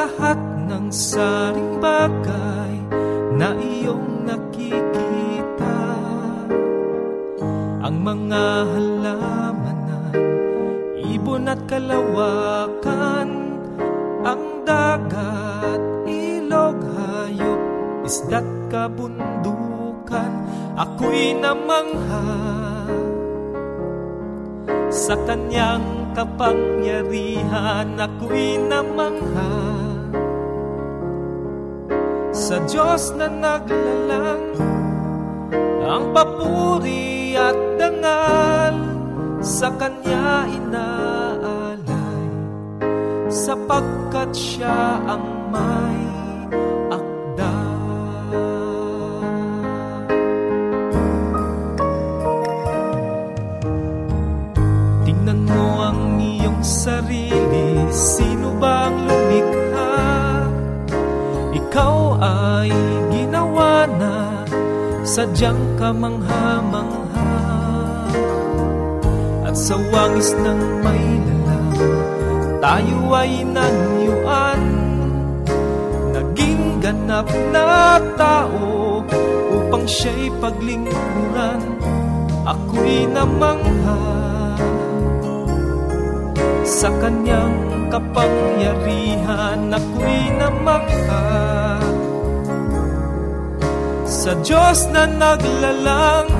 lahat ng saring bagay Na iyong nakikita. Ang mga halamanan Ibon at kalawakan Ang dagat, ilog, hayop Isda't kabundukan Ako'y namangha. Sa kanyang kapangyarihan ako'y namangha Sa Diyos na naglalang. Ang papuri at dangal Sa Kanya inaalay. Sapagkat Siya ang may akda. Tingnan mo ang iyong sarili Sadyang kamangha-mangha At sa wangis ng may lalang Tayo ay nanyuan. Naging ganap na tao Upang siya'y paglingkuran. Ako'y namangha. Sa kanyang kapangyarihan ako'y namangha Sa Diyos na naglalang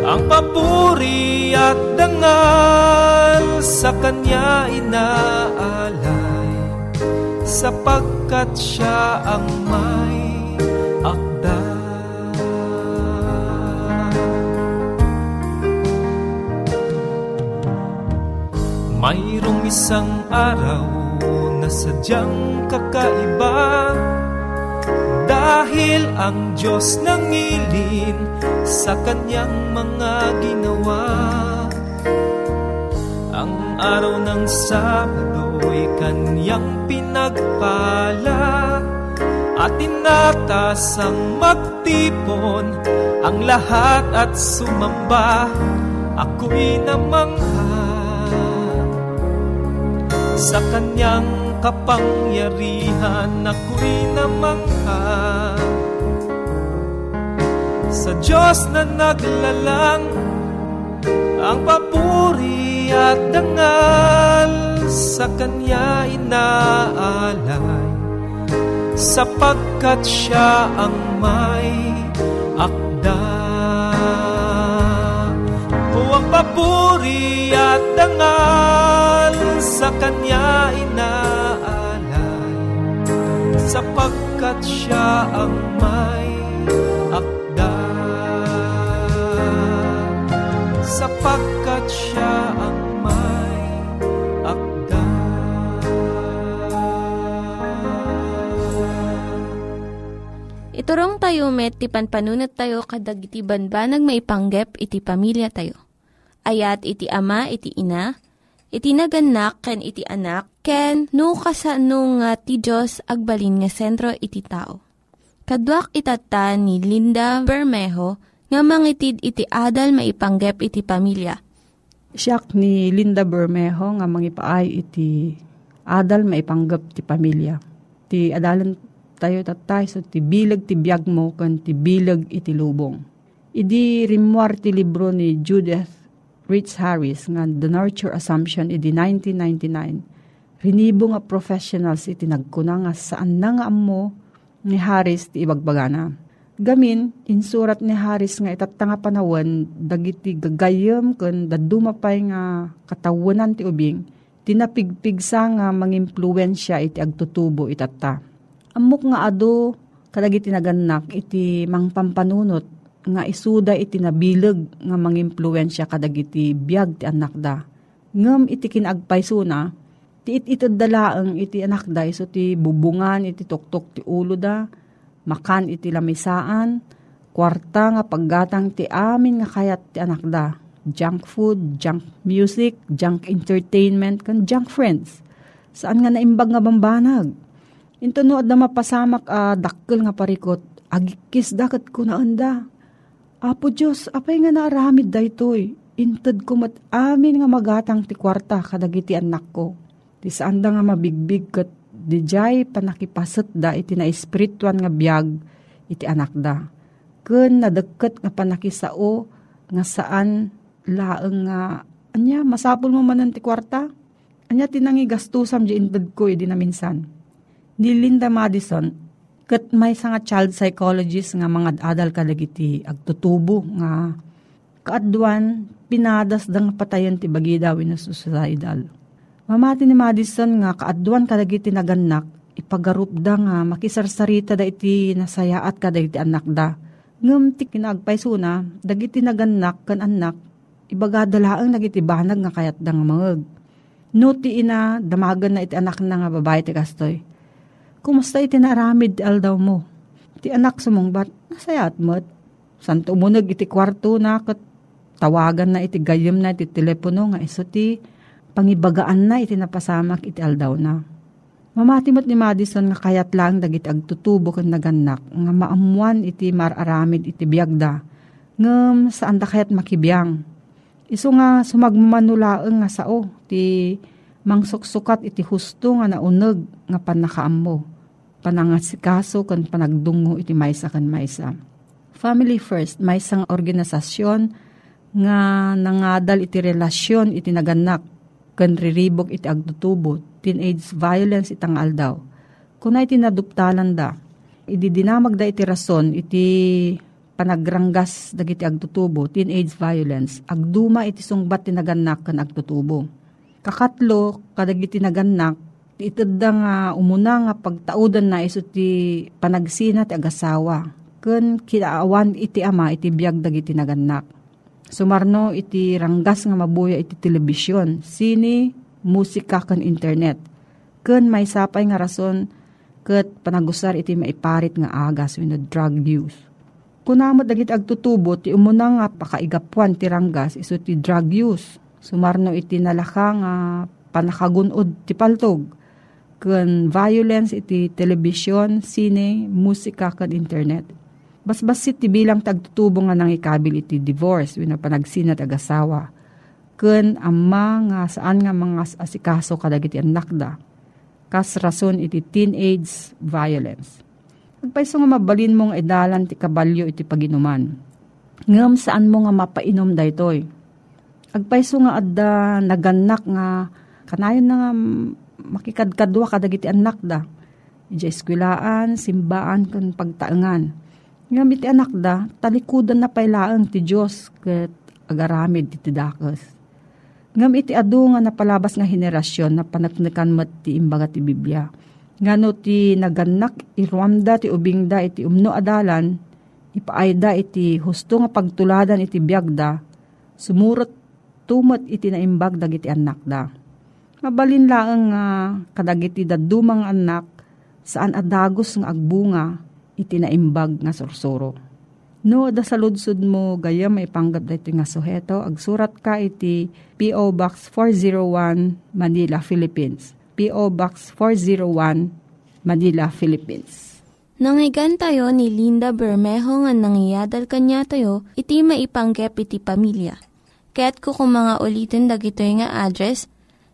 Ang papuri at dangal Sa Kanya inaalay Sapagkat Siya ang may akda. Mayroong isang araw na sadyang kakaiba Dahil ang Diyos nangilin sa kanyang mga ginawa. Ang araw ng Sabado'y kanyang pinagpala at tinatas ang magtipon ang lahat at sumamba. Ako'y namangha sa kanyang kapangyarihan ako'y namangha. Sa Diyos na naglalang ang papuri at dangal sa Kanya inaalay. Sapagkat siya ang may akda. O ang papuri at dangal sa Kanya inaalay sapagkat siya ang may sapagkat siya ang may akda. Iturong tayo met, ti panpanunat tayo kadag iti banbanag maipanggep iti pamilya tayo. Ayat iti ama, iti ina, iti naganak, ken iti anak, ken no, kasano nga ti Diyos agbalin nga sentro iti tao. Kaduak itata ni Linda Bermejo, nga mangitid iti adal maipanggep iti pamilya. Siyak ni Linda Bermejo nga mangipaay iti adal maipanggep ti pamilya. Ti adalan tayo tatay so ti bilag ti biyag mo kan ti bilag iti lubong. Idi rimwar ti libro ni Judith Rich Harris nga The Nurture Assumption idi 1999. Rinibo nga professionals iti nagkuna nga saan na nga amo ni Harris ti ibagbagana Gamin, insurat ni Haris nga itatanga panawan, dagiti gagayam kun dadumapay nga katawanan ti ubing, tinapigpigsa nga mangimpluensya iti agtutubo itata. Amok nga ado, kadagiti naganak iti mangpampanunot, nga isuda iti nabilag nga mangimpluensya kadagiti biyag ti anak da. Ngem iti kinagpaysuna, ti it itad dalaang iti anak da, iso ti bubungan iti tuktok ti ulo da, makan iti lamisaan, kwarta nga paggatang ti amin nga kayat ti anak da. Junk food, junk music, junk entertainment, kan junk friends. Saan nga naimbag nga bambanag? Ito no, adda mapasamak uh, dakkel nga parikot, agikis dakat ko na anda. Apo Diyos, apay nga naaramid da itoy. Inted ko amin nga magatang ti kwarta kadagiti anak ko. Ti saan nga mabigbig kat Dijay panakipasat da iti na espirituan nga biyag iti anak da. Kun nadagkat nga panakisao nga saan laeng nga anya masapul mo manan ti kwarta. Anya tinangi gastusam di indad ko iti na minsan. Ni Linda Madison, kat may nga child psychologist nga mga adal kadagiti agtutubo nga kaadwan pinadas dang patayan ti bagi daw na suicidal Mamati ni Madison nga kaadwan kadagiti naganak, ipagarupda nga makisarsarita da iti nasayaat kadagiti anak da. Ngam ti kinagpaysuna, dagiti naganak kan anak, ibagadalaang nagiti banag nga kayat da nga. No ti ina, damagan na iti anak na nga babae ti kastoy. Kumusta iti naaramid aldaw mo? Ti anak sumungbat, nasayat mo't. Santo umunag iti kwarto na kat tawagan na iti gayam na iti telepono nga iso ti pangibagaan na iti napasamak iti aldaw na. Mamatimot ni Madison nga kayat lang dagiti agtutubo kan naganak nga maamuan iti mararamid iti biyagda ngem saan da kayat makibiyang. Iso nga sumagmamanulaeng nga sao ti mangsuksukat iti husto nga nauneg nga panakaam mo. Panangasikaso kan panagdungo iti maysa kan maysa. Family First, may isang organisasyon nga nangadal iti relasyon iti naganak kan riribok iti agtutubo, teenage violence itang aldaw. Kunay tinaduptalan da, ididinamag da iti rason iti panagranggas dagiti agtutubo, teenage violence, agduma iti sungbat tinaganak kan agtutubo. Kakatlo, kadagiti naganak, itad nga umuna nga pagtaudan na iso ti panagsina ti agasawa. Kun kinaawan iti ama iti biyag dagiti naganak Sumarno iti ranggas nga mabuya iti telebisyon, sini, musika kan internet. Kun may sapay nga rason, kat panagusar iti maiparit nga agas when drug use. Kunamot dagiti agtutubo, ti umuna nga pakaigapuan ti ranggas iso ti drug use. Sumarno iti nalaka nga panakagunod ti paltog. Ken violence iti television, sine, musika ken internet. Basbasit ti bilang tagtutubo nga nang ikabil iti divorce wenno panagsinat ag-asawa. Ken amma nga saan nga mga asikaso kadagiti anak da. Kas rason iti teenage violence. Agpaiso nga mabalin mong edalan ti kabalyo iti paginuman. Ngam saan mo nga mapainom daytoy. Agpaiso nga adda naganak nga kanayon na nga makikadkadwa kadagiti anak da. Ija eskwilaan, simbaan, kan pagtaangan. Nga iti anak da, talikudan na pailaan ti Diyos ket agaramid ti dakas. Ngam iti adu nga napalabas nga henerasyon na panaknakan mat ti imbaga ti Biblia. Ngano ti naganak irwamda ti ubingda iti umno adalan, ipaayda iti husto nga pagtuladan iti biyagda, sumurot tumot iti naimbag dagiti anak da Mabalin lang nga kadagiti dadumang anak saan adagos nga agbunga iti naimbag nga sursuro. No, da sa ludsud mo gaya may panggap da iti nga suheto, agsurat ka iti P.O. Box 401 Manila, Philippines. P.O. Box 401 Manila, Philippines. Nangyigan tayo ni Linda Bermejo nga nangyadal kanya tayo, iti maipanggep iti pamilya. Kaya't kukumanga ulitin dagito nga address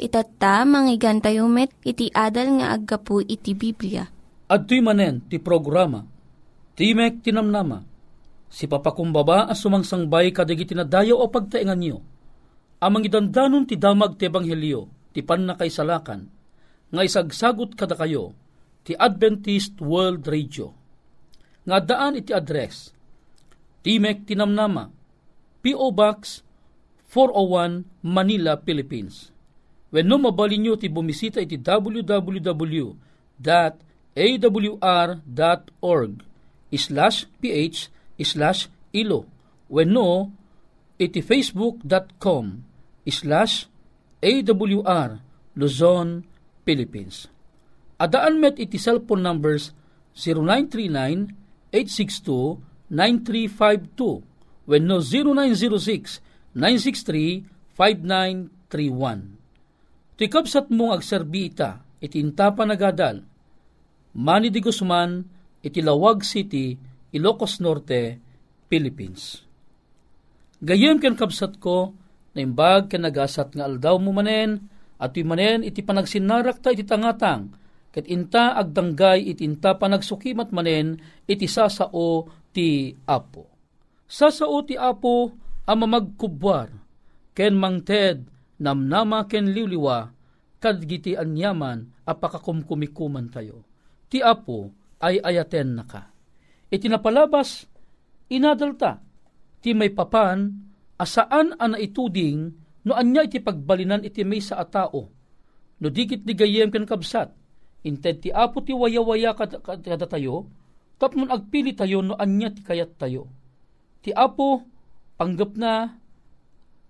Itatta, manggigan tayo met, iti adal nga aggapu iti Biblia. At manen, ti programa, Timek tinamnama, si papakumbaba as sumangsangbay kadagiti na dayo o pagtaingan niyo. Amang idandanon ti damag ti ebanghelyo, ti pan na salakan, nga isagsagot kada kayo, ti Adventist World Radio. Nga daan iti address, Timek Tinamnama, P.O. Box 401 Manila, Philippines wenno mabalinyo ti bumisita iti www.awr.org slash ph slash ilo wenno iti facebook.com slash awr Luzon, Philippines. Adaan met iti cellphone numbers 0939-862-9352 wenno 0906-963-5931. Ti kapsat mong agserbi ita, iti intapa nagadal. Mani di Guzman, iti Lawag City, Ilocos Norte, Philippines. Gayem ken kapsat ko, na imbag ken nagasat nga aldaw mo manen, at manen iti panagsinarak ta iti tangatang, ket inta agdanggay iti inta panagsukimat manen iti sasao ti apo. Sasao ti apo ang mamagkubwar, ken mangted namnama ken liwliwa, kadgiti anyaman apakakumkumikuman tayo. Ti apo ay ayaten na ka. Iti napalabas, inadalta, ti may papan, asaan ana ituding, no anya iti pagbalinan iti may sa atao, no dikit di gayem kan kabsat, inted ti apo ti wayawaya kada tayo, tapnon agpili tayo no anya ti kayat tayo. Ti apo, panggap na,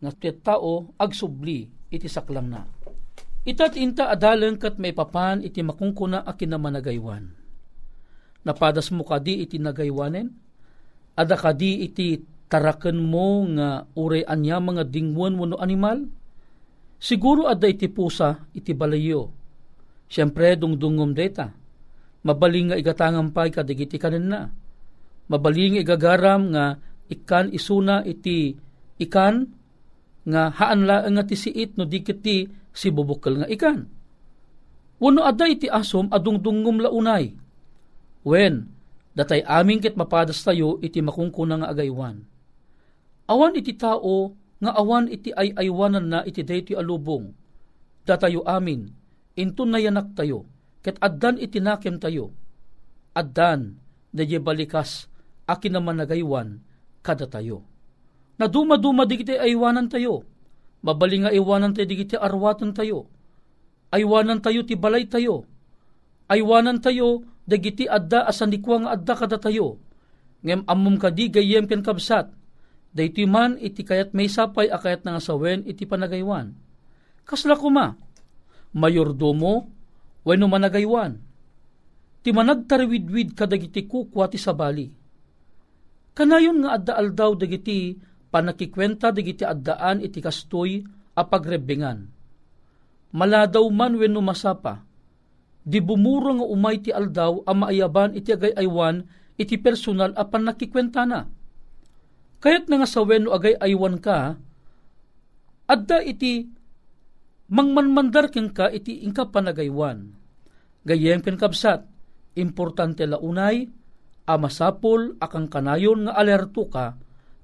nga tao agsubli iti saklang na. Itat inta adalang kat may papan iti makungkuna a kinamanagaywan. Napadas mo kadi iti nagaywanen? Ada kadi iti taraken mo nga ure anya mga dingwan mo no animal? Siguro ada iti pusa iti balayo. Siyempre dungdungom deta. Mabaling nga igatangan pay kadigiti kanin na. Mabaling igagaram nga ikan isuna iti ikan nga haan la nga ti siit no dikit ti si bubukal nga ikan. Wano aday ti asom adungdungom launay. Wen, datay aming ket mapadas tayo iti makungkuna nga agaywan. Awan iti tao nga awan iti ay aywanan na iti dayti alubong. Datayo amin, intun na yanak tayo, ket addan iti nakem tayo. Addan, na balikas, akin naman nagaywan, kada tayo na duma-duma di kita aywanan tayo. Mabali nga iwanan tayo di arwatan tayo. Aywanan tayo ti balay tayo. Aywanan tayo dagiti adda asanikwa nga adda kada tayo. Ngem amom kadi gayem ken kabsat, daytoy man iti kayat may sapay akayat nga sawen iti panagaywan. Kasla kuma, mayordomo, wano managaywan. Ti managtarwidwid kadagiti kukwa ti sabali. Kanayon nga adda aldaw dagiti panakikwenta dagiti addaan iti kastoy a pagrebingan. Maladaw man wenno masapa, di bumuro nga umay ti aldaw a maayaban iti agay aywan iti personal a panakikwenta na. Kayat nga sa wenno agay aywan ka, adda iti mangmanmandar ken ka iti ingka panagaywan. Gayem ken kabsat, importante la unay, amasapol akang kanayon nga alerto ka,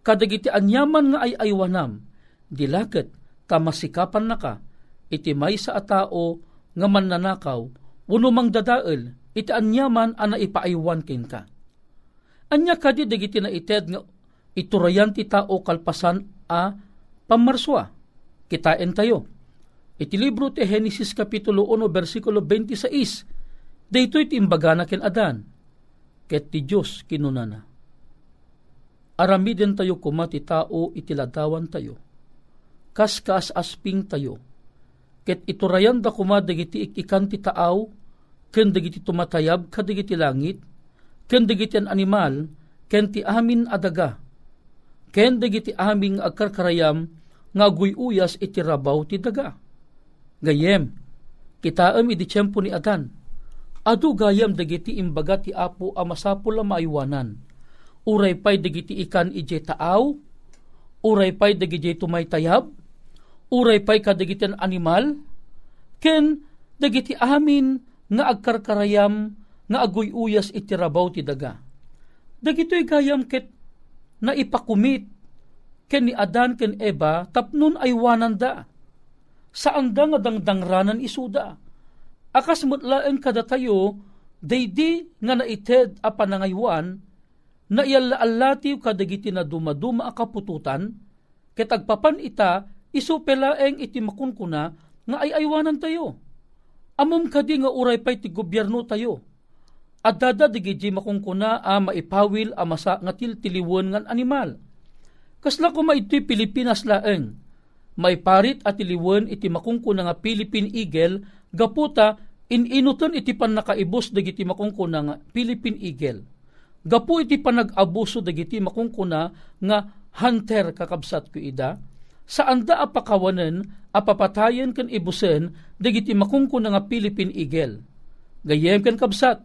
kadagiti anyaman nga ay aywanam, dilaket tamasikapan na ka, iti may sa atao nga mannanakaw, uno mang dadael, iti anyaman ana ipaaywan ken ka. Anya kadi dagiti na ited nga iturayan ti tao kalpasan a pamarswa. Kitain tayo. Iti libro ti Genesis Kapitulo 1 versikulo 26, dayto iti imbaga na ken adan, ket ti Diyos kinunana. Aramiden tayo kumati tao iti ladawan tayo kas kaas asping tayo. Ket iturayan da kuma dagiti ikan ti taaw, ken dagiti tumatayab kadagiti langit, ken dagiti an animal, ken ti amin adaga, ken dagiti aming agkarkarayam, nga guyuyas iti rabaw ti daga. Gayem, kitaam iti tiyempo ni Adan, adu gayam dagiti imbaga ti apo a masapul a maaywanan, uray pay dagiti ikan ije taaw, uray pay dagiti tumaytayab, uray pay kadagitan animal, ken dagiti amin nga agkarkarayam nga aguyuyas iti rabaw ti daga. Dagitoy gayam ket na ipakumit ken ni Adan ken Eva tapnon ay wananda. Saan da nga dangdangranan isuda. Akas mutlaen kada tayo, daydi nga naited a panangaywan, na iyalaallatiw kadagiti na dumaduma a kapututan, ket agpapan ita iso pelaeng iti makunkuna nga ay aywanan tayo. Amom kadi nga uray pay ti gobyerno tayo. At dada digiji makunkuna a maipawil a masa nga tiltiliwon ngan animal. Kasla ko ito'y Pilipinas laeng. May parit at tiliwon iti makungkuna nga Philippine Eagle, gaputa ininuton iti pan nakaibos dagiti makungkuna nga Philippine Eagle. Gapu iti panag-abuso dagiti makungkuna nga hunter kakabsat ko ida, saan da apakawanen apapatayen ken ibusen dagiti makungkun nga Philippine Eagle. Gayem ken kabsat,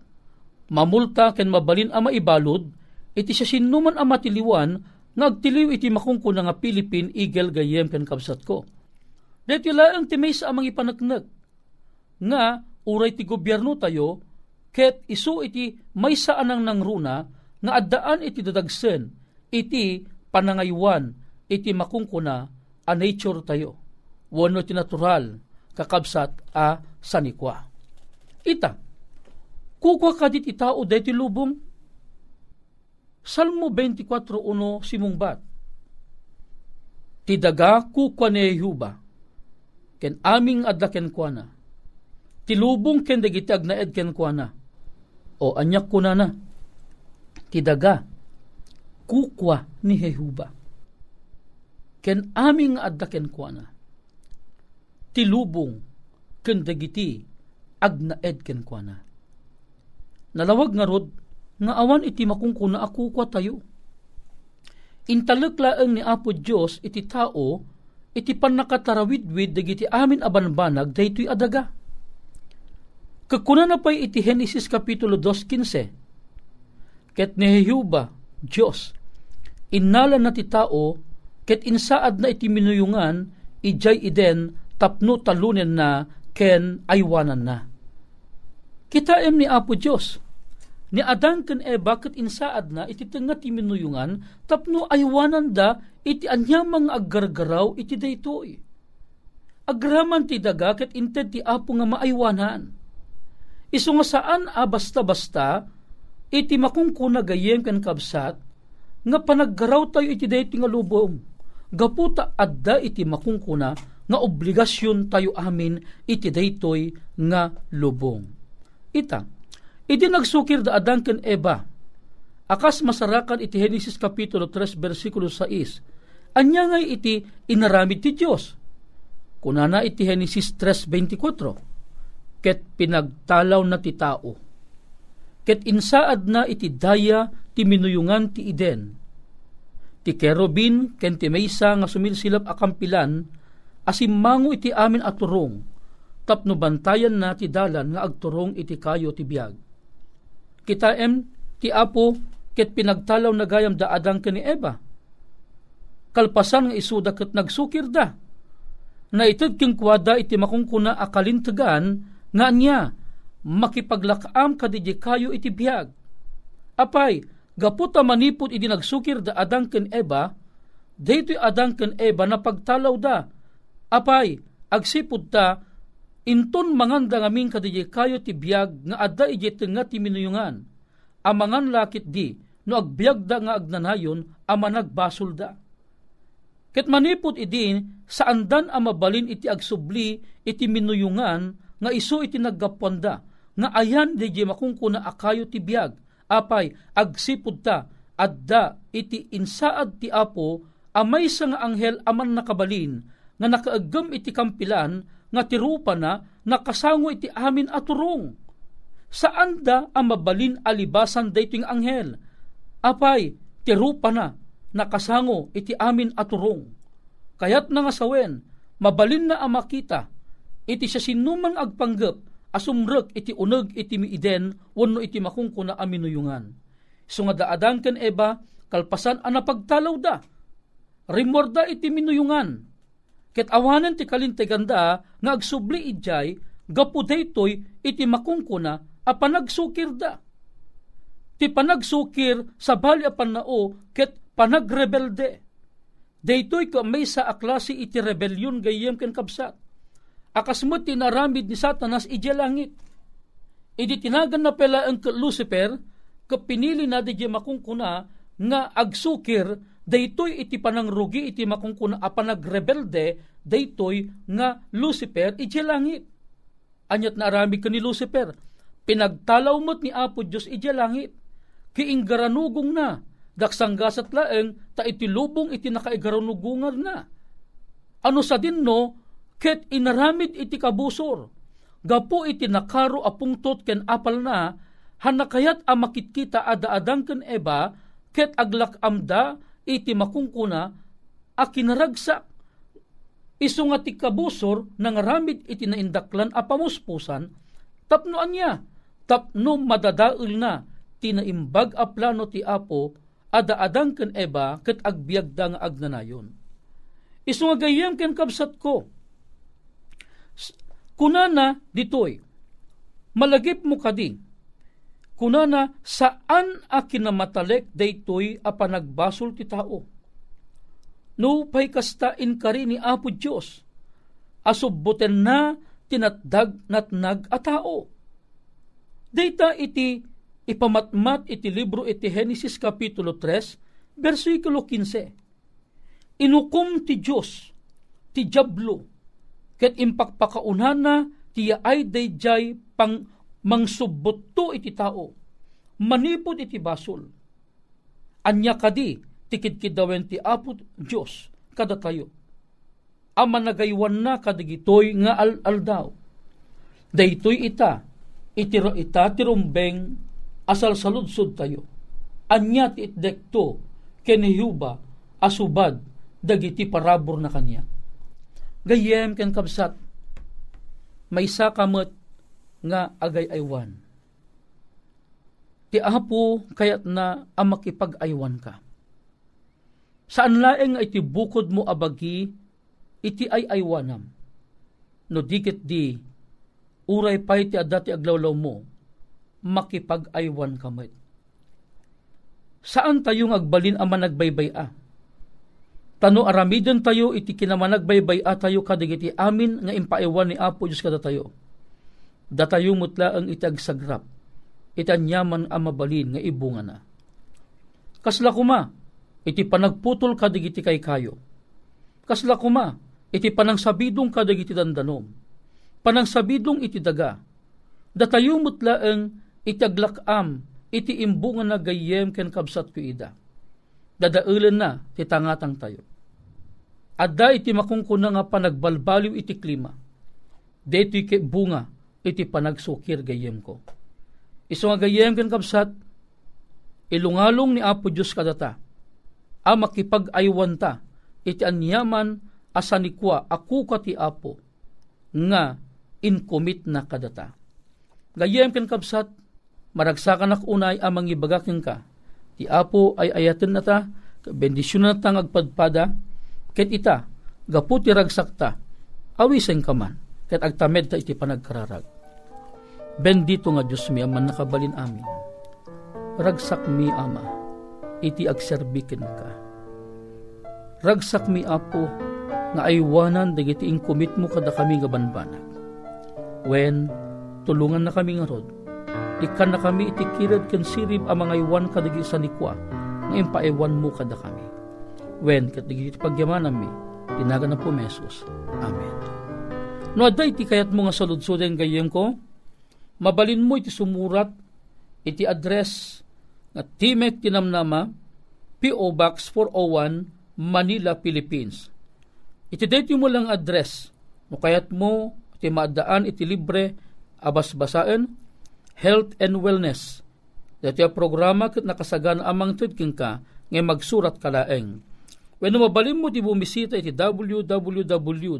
mamulta ken mabalin a maibalod, iti siya sinuman a matiliwan nga agtiliw iti makungkun nga Philippine Eagle gayem ken kabsat ko. Dito lang ti may sa amang ipanaknag nga uray ti gobyerno tayo ket isu iti may saanang nang runa nga addaan iti dadagsen iti panangaywan iti makungkuna a nature tayo. Wano ti natural, kakabsat a sanikwa. Ita, kukwa ka dit itao deti lubong, Salmo 24.1 simong bat, Ti daga kukwa ni Yehuba, ken aming adlaken kwa na, ti lubong ken dagiti agnaed ken kwa na, o anyak ko na ti daga kukwa ni Yehuba ken aming adda ken kuana. Tilubong ken dagiti agnaed ken kuana. Nalawag nga rod nga awan iti makungkuna ako kwa tayo. Intalek laeng ni Apo Dios iti tao iti panakatarawidwid dagiti amin abanbanag daytoy adaga. Kakuna na pa'y iti Genesis Kapitulo 2.15 Ket ni Jehuba, Diyos, inala na ti tao ket insaad na iti minuyungan ijay iden tapno talunen na ken aywanan na. Kitaem ni Apo Dios ni Adan ken Eva ket insaad na iti tenga ti minuyungan tapno aywanan da iti anyamang aggargaraw iti daytoy. Agraman ti daga ket inted ti Apo nga maaywanan. Isu nga saan a basta-basta iti makungkuna gayem ken kabsat nga panaggaraw tayo iti dayti nga lubong gaputa adda iti makungkuna nga obligasyon tayo amin iti daytoy nga lubong. Ita, Idi nagsukir da Adan ken Eva. Akas masarakan iti Genesis Kapitulo 3 versikulo 6. Anya ngay iti inaramid ti Dios. Kunana iti Genesis 3.24. Ket pinagtalaw na ti tao. Ket insaad na iti daya ti minuyungan ti Eden. Ti kerubin ken ti maysa nga sumilsilap akampilan asimmango iti amin aturong tapno bantayan na ti dalan nga agturong iti kayo ti biag. Kitaem ti apo ket pinagtalaw na gayam da adang ni Eva. Kalpasan nga isuda ket nagsukir da. Na ited king kwada iti makungkuna akalintagan nga niya makipaglakam kadidi kayo iti biag. Apay, gaputa manipod iti nagsukir da adang ken Eva, daytoy adang ken Eva na pagtalaw da. Apay, agsipod ta Inton manganda ngamin kadije kayo ti biyag nga adda ije nga ti minuyungan. Amangan lakit di no agbiag da nga agnanayon ama nagbasol da. Ket manipot idin sa andan a mabalin iti agsubli iti minuyungan nga iso iti naggapwanda nga ayan di makungkuna akayo ti biyag apay agsipud ta adda iti insaad ti apo amay sa nga anghel aman nakabalin nga nakaagam iti kampilan nga tirupa na nakasango iti amin aturong. Saan da ang mabalin alibasan dayting anghel? Apay, tirupa na nakasango iti amin aturong. Kayat na nga sawen, mabalin na ang makita, iti sa sinumang agpanggap, asumrek iti uneg iti miiden, wano iti makungko na aminuyungan. So nga daadang ken eba, kalpasan ang napagtalaw da. Rimorda iti minuyungan, Ket awanan ti kalinteganda nga agsubli idjay gapu daytoy iti makungkuna a panagsukir da. Ti panagsukir sa bali a panao ket panagrebelde. Daytoy ka may sa aklase iti rebelyon gayem ken kabsat. Akasmot tinaramid ni Satanas ije langit. Idi tinagan na pela ang Lucifer, kapinili na di makungkuna nga agsukir daytoy iti panangrugi iti makungkuna a panagrebelde daytoy nga Lucifer iti langit. Anyat na arami ka ni Lucifer, pinagtalaw mo't ni Apo Diyos iti langit. Kiinggaranugong na, daksanggasat laeng ta iti lubong iti nakaigaranugungan na. Ano sa din no, ket inaramid iti kabusor. Gapo iti nakaro apungtot ken apal na, hanakayat a makitkita ada-adang ken eba, ket aglak amda iti makungkuna a kinaragsak iso nga ti kabusor nang ramid iti naindaklan a pamuspusan tapno anya tapno madadaul na tinaimbag a plano ti Apo ada adang ken eba ket agbiagda nga agnanayon iso nga gayem ken kabsat ko kunana ditoy malagip mo kadi kunana saan a kinamatalek daytoy a panagbasol ti tao. No pay kasta in kari ni Apo Dios asubbuten na tinatdag natnag a tao. Data iti ipamatmat iti libro iti Genesis Kapitulo 3, versikulo 15. Inukom ti Dios ti Diablo ket impakpakaunana ti ay dayjay pang mangsubbot iti tao, manipod iti basol. Anya kadi, tikid dawen ti Apo Diyos, kada tayo. Ama nagaywan na kadigitoy nga al-aldaw. Daytoy ita, itiro ita tirumbeng asal saludsod tayo. Anya ti itdekto, kenihuba, asubad, dagiti parabor na kanya. Gayem ken kabsat, may sakamot nga agay-aywan. Ti apo kayat na ang makipag-aywan ka. Saan laeng iti bukod mo abagi, iti ay aywanam. No dikit di, uray pa iti adati aglawlaw mo, makipag-aywan ka met. Saan tayo agbalin ang managbaybay a? Tano aramidon tayo iti kinamanagbaybay a tayo kadigiti amin nga impaiwan ni Apo Diyos kada tayo datayo mutla ang itag sagrap, itanyaman ang mabalin nga ibunga na. Kasla kuma, iti panagputol kadigiti kay kayo. Kasla kuma, iti panangsabidong kadigiti dandanom. Panangsabidong iti daga. Datayo mutla ang itaglakam, iti imbungan na gayem ken kabsat ko ida. Dadaulan na, titangatang tayo. Adda iti makungkuna nga panagbalbaliw iti klima. Dito iti bunga, iti panagsukir gayem ko. Iso nga gayem ken kabsat, ilungalong ni Apo Diyos kadata, a makipag-aywan ta, iti anyaman asanikwa ako ka ti Apo, nga incommit na kadata. Gayem ken kabsat, maragsakan ak unay amang ibagakin ka. Ti Apo ay ayaten na ta, bendisyon na ta agpadpada, ket ita, gapu ti ragsak ta, awisen ka man, ket agtamed ta iti panagkararag. Bendito nga Diyos mi aman nakabalin amin. Ragsak mi ama, iti agserbikin ka. Ragsak mi apo, nga aywanan dagiti inkumit mo kada kami nga banbanag. When tulungan na kami nga rod, ikan na kami itikirad kan sirib ang mga iwan kadagi sa nikwa, nga impaiwan mo kada kami. When kadagi iti pagyamanan mi, tinaga na po mesos. Amen. No aday iti kayat mo nga saludsuden gayem ko, mabalin mo iti sumurat, iti address nga Timek Tinamnama, P.O. Box 401, Manila, Philippines Iti date mo lang address, no kayat mo, iti maadaan, iti libre, abas-basaan, health and wellness. Dati programa kat nakasagan amang tudking ka, ngay magsurat ka laeng. When mabalin mo, di bumisita iti www.awr.org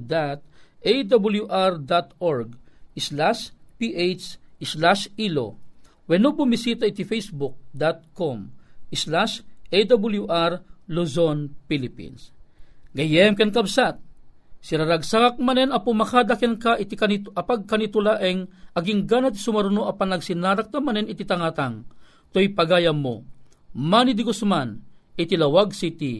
slash ph slash ilo. When bumisita iti facebook.com slash awr Luzon, Philippines. Gayem ken kabsat, siraragsakak manen apo makadaken ka iti kanito, apag kanitulaeng aging ganat sumaruno apan nagsinarak ta manen iti tangatang, toy pagayam mo. Mani di Guzman, iti Lawag City,